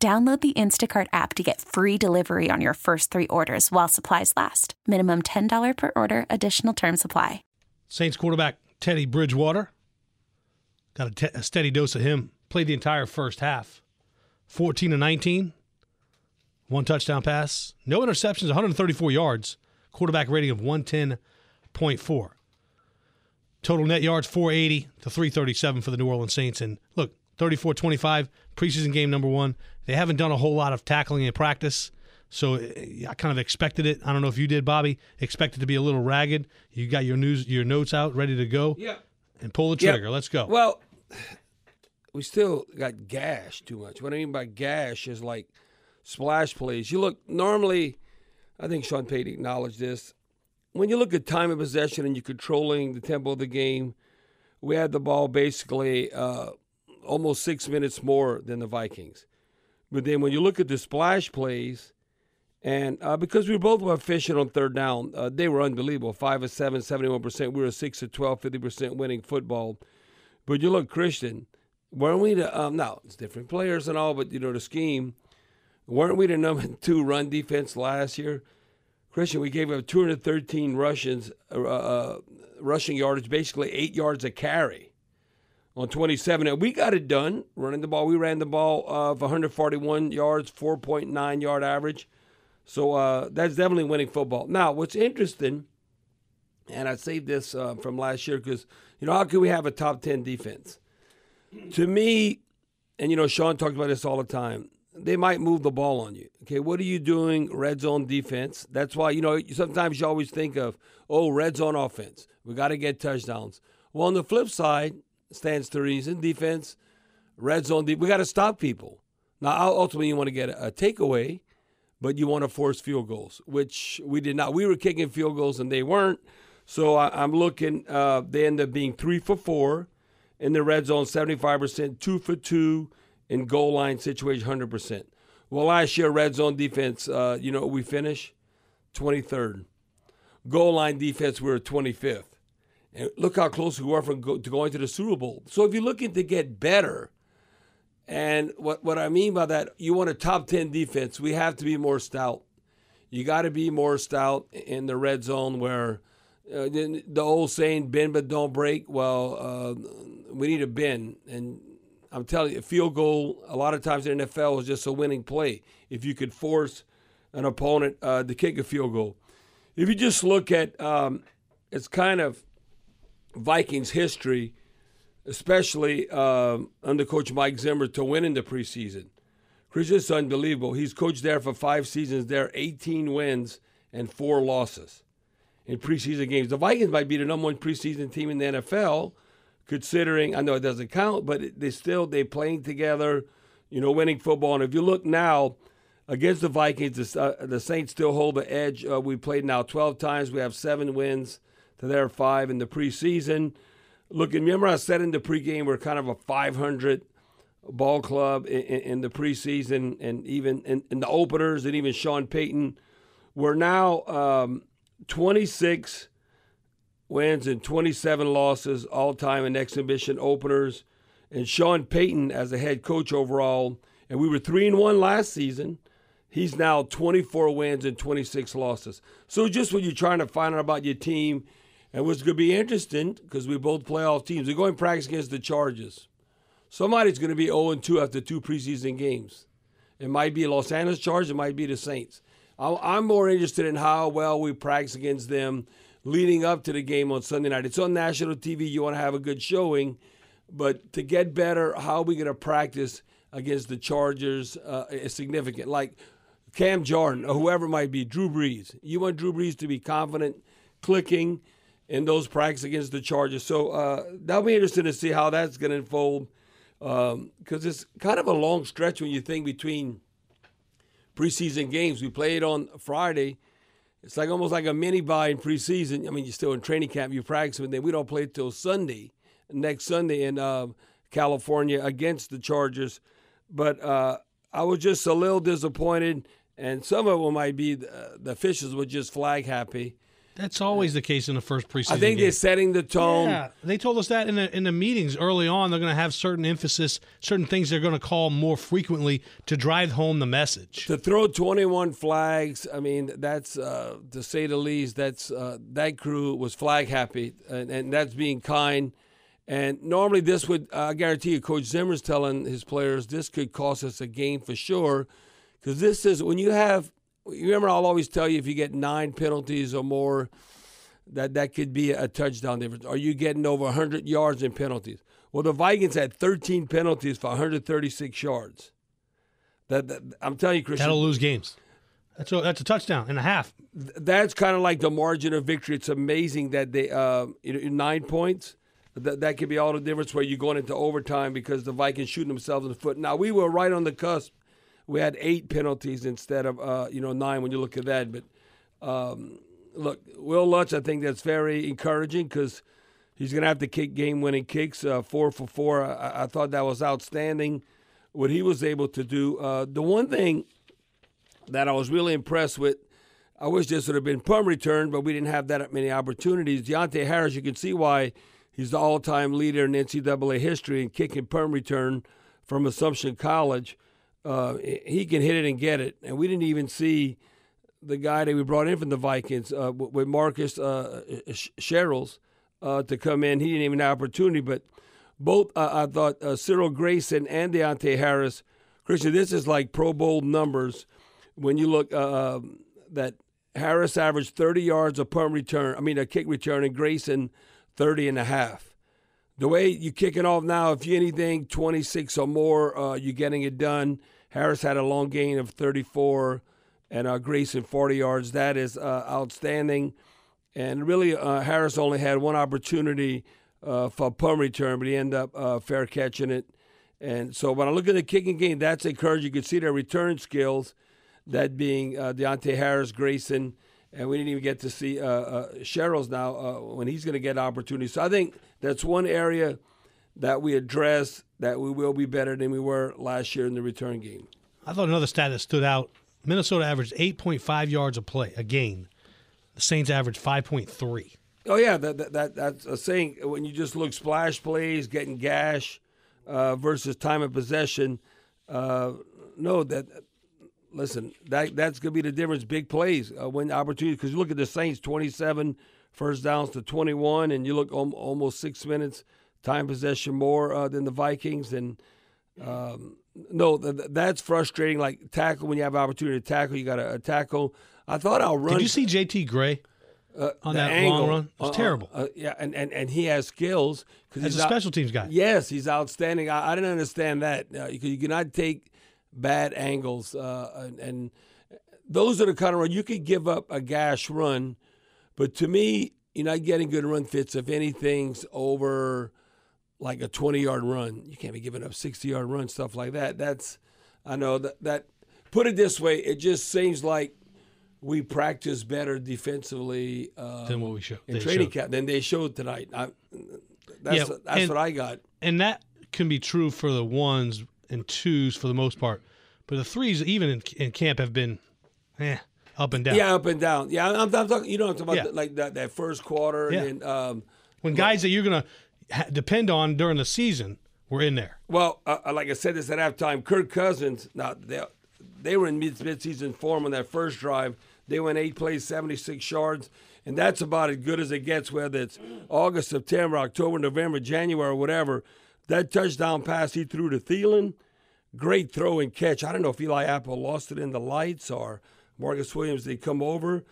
Download the Instacart app to get free delivery on your first three orders while supplies last. Minimum $10 per order, additional term supply. Saints quarterback Teddy Bridgewater got a, te- a steady dose of him. Played the entire first half 14 to 19, one touchdown pass, no interceptions, 134 yards, quarterback rating of 110.4. Total net yards 480 to 337 for the New Orleans Saints. And look, 34 25, preseason game number one. They haven't done a whole lot of tackling in practice. So eh, I kind of expected it. I don't know if you did, Bobby. Expected to be a little ragged. You got your news, your notes out, ready to go. Yeah. And pull the trigger. Let's go. Well, we still got gash too much. What I mean by gash is like splash plays. You look normally, I think Sean Payton acknowledged this. When you look at time of possession and you're controlling the tempo of the game, we had the ball basically uh, almost six minutes more than the Vikings. But then when you look at the splash plays, and uh, because we both were efficient on third down, uh, they were unbelievable. 5 of 7, 71%. We were 6 of 12, 50% winning football. But you look, Kristian, weren't we the, um, now, it's different players and all, but, you know, the scheme, weren't we the number two run defense last year? Kristian, we gave up 213 Russians, uh, uh, rushing yardage, basically eight yards a carry on 27. And we got it done running the ball. We ran the ball of 141 yards, 4.9 yard average. So uh, that's definitely winning football. Now, what's interesting, and I saved this uh, from last year because, you know, how can we have a top 10 defense? To me, and, you know, Sean talks about this all the time, they might move the ball on you. Okay, what are you doing red zone defense? That's why, you know, sometimes you always think of, oh, red zone offense. We got to get touchdowns. Well, on the flip side, stands to reason, defense, red zone, de- we got to stop people. Now, ultimately, you want to get a, takeaway, but you want to force field goals, which we did not. We were kicking field goals and they weren't. So I, I'm looking, uh, they end up being three for four in the red zone, 75%, two for two in goal line situation, 100%. Well, last year, red zone defense, uh, you know, we finished 23rd. Goal line defense, we were 25th. Look how close we were from go, to going to the Super Bowl. So if you're looking to get better, and what, what I mean by that, you want a top 10 defense, we have to be more stout. You got to be more stout in the red zone where uh, the, old saying, bend but don't break. Well, uh, we need a bend. And I'm telling you, a field goal, a lot of times in the NFL, is just a winning play. If you could force an opponent uh, to kick a field goal. If you just look at, um, it's kind of Vikings history, especially um, under Coach Mike Zimmer, to win in the preseason. Chris is unbelievable. He's coached there for five seasons. There, 18 wins and four losses in preseason games. The Vikings might be the number one preseason team in the NFL, considering I know it doesn't count, but they still they playing together, you know, winning football. And if you look now against the Vikings, the, uh, the Saints still hold the edge. Uh, we played now 12 times. We have seven wins to their five in the preseason. Looking, remember I said in the pregame we're kind of a 500 ball club in, in, in the preseason and even in, in, the openers and even Sean Payton. We're now um, 26 wins and 27 losses all time in exhibition openers. And Sean Payton as a head coach overall, and we were three and one last season. He's now 24 wins and 26 losses. So just when you're trying to find out about your team, and what's going to be interesting because we both playoff teams, we go and practice against the Chargers. Somebody's going to be 0 2 after two preseason games. It might be Los Angeles Chargers, it might be the Saints. I'm more interested in how well we practice against them leading up to the game on Sunday night. It's on national TV. You want to have a good showing, but to get better, how are we going to practice against the Chargers uh, is significant. Like Cam Jordan or whoever might be, Drew Brees. You want Drew Brees to be confident, clicking in those practices against the Chargers. So uh, that'll be interesting to see how that's going to unfold because um, it's kind of a long stretch when you think between preseason games. We played on Friday. It's like almost like a mini bye in preseason. I mean, you're still in training camp, you practice, but then we don't play till Sunday, next Sunday in uh, California against the Chargers. But uh, I was just a little disappointed, and some of them might be uh, the officials were just flag happy. That's always the case in the first preseason. I think game. they're setting the tone. Yeah, they told us that in the in the meetings early on. They're going to have certain emphasis, certain things they're going to call more frequently to drive home the message. To throw 21 flags, I mean, that's uh, to say the least. That's uh, that crew was flag happy, and, and that's being kind. And normally, this would I guarantee you, Coach Zimmer's telling his players this could cost us a game for sure, because this is when you have you remember I'll always tell you if you get nine penalties or more, that that could be a touchdown difference. Are you getting over 100 yards in penalties? Well, the Vikings had 13 penalties for 136 yards. That, that I'm telling you, Kristian, that'll lose games. That's a, that's a touchdown and a half. That's kind of like the margin of victory. It's amazing that they uh, you know nine points. That that could be all the difference where you're going into overtime because the Vikings shooting themselves in the foot. Now we were right on the cusp we had eight penalties instead of uh, you know nine when you look at that. But um, look, Will Lutz, I think that's very encouraging because he's going to have to kick game-winning kicks, uh, four for four. I, I, thought that was outstanding what he was able to do. Uh, the one thing that I was really impressed with. I wish this would have been punt return, but we didn't have that many opportunities. Deonte Harris, you can see why he's the all-time leader in NCAA history in kicking punt return from Assumption College uh, he can hit it and get it. And we didn't even see the guy that we brought in from the Vikings uh, with Marcus uh, Sherels uh, to come in. He didn't even have opportunity, but both uh, I thought uh, Cyril Grayson and Deonte Harris. Kristian, this is like Pro Bowl numbers when you look um, that Harris averaged 30 yards a punt return. I mean a kick return, and Grayson 30 and a half the way you kick it off now, if you anything 26 or more, uh, you're getting it done. Harris had a long gain of 34 and uh, Grayson 40 yards. That is uh, outstanding. And really, uh, Harris only had one opportunity uh, for a punt return, but he ended up uh, fair catching it. And so when I look at the kicking game, that's encouraging. You can see their return skills, that being uh, Deonte Harris, Grayson, and we didn't even get to see uh, uh, Sherels now uh, when he's going to get opportunities. So I think that's one area that we address that we will be better than we were last year in the return game. I thought another stat that stood out: Minnesota averaged 8.5 yards a play a gain. The Saints averaged 5.3. Oh yeah, that, that, that that's a saying. When you just look splash plays, getting gash uh, versus time of possession. Uh, no, that listen, that that's going to be the difference. Big plays, uh, when opportunities. Because you look at the Saints, 27 first downs to 21, and you look om- almost six minutes time possession more uh, than the Vikings. And um, no, th- that's frustrating. Like tackle when you have opportunity to tackle, you got to tackle. I thought I'll run. Did you see J.T. Gray? Uh, on that angle, long run, it was uh, terrible. Uh, yeah, and, and, and he has skills because he's a special teams guy. Yes, he's outstanding. I, I didn't understand that. Uh, you, you cannot take bad angles, uh, and, and, those are the kind of run you could give up a gash run, but to me, you're not getting good run fits if anything's over like a 20 yard run. You can't be giving up 60 yard run stuff like that. That's I know that that put it this way, it just seems like we practice better defensively um, than what we show in training camp than they showed tonight. I, that's yeah, that's and, what I got. And that can be true for the ones and twos for the most part. But the threes, even in, in camp, have been eh, up and down. Yeah, up and down. Yeah, I'm, I'm talking. You know, I'm talking about yeah. the, like that, that first quarter. Yeah. And um, when guys that you're gonna depend on during the season were in there. Well, uh, uh like I said this at halftime, Kirk Cousins. Now they they were in mid midseason form on that first drive. They went eight plays, 76 yards, and that's about as good as it gets. Whether it's August, September, October, November, January, or whatever. That touchdown pass he threw to Thielen, great throw and catch. I don't know if Eli Apple lost it in the lights or Marcus Williams, they come over.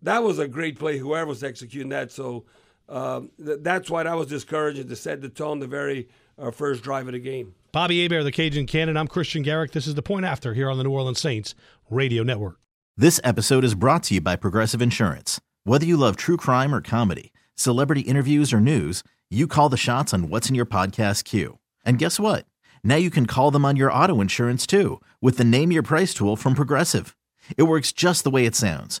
That was a great play, whoever was executing that. So um, th- that's why I was discouraged to set the tone the very uh, first drive of the game. Bobby Hebert, the Cajun Cannon. I'm Kristian Garic. This is the point after here on the New Orleans Saints Radio Network. This episode is brought to you by Progressive Insurance. Whether you love true crime or comedy, celebrity interviews or news, you call the shots on what's in your podcast queue. And guess what? Now you can call them on your auto insurance too with the Name Your Price tool from Progressive. It works just the way it sounds.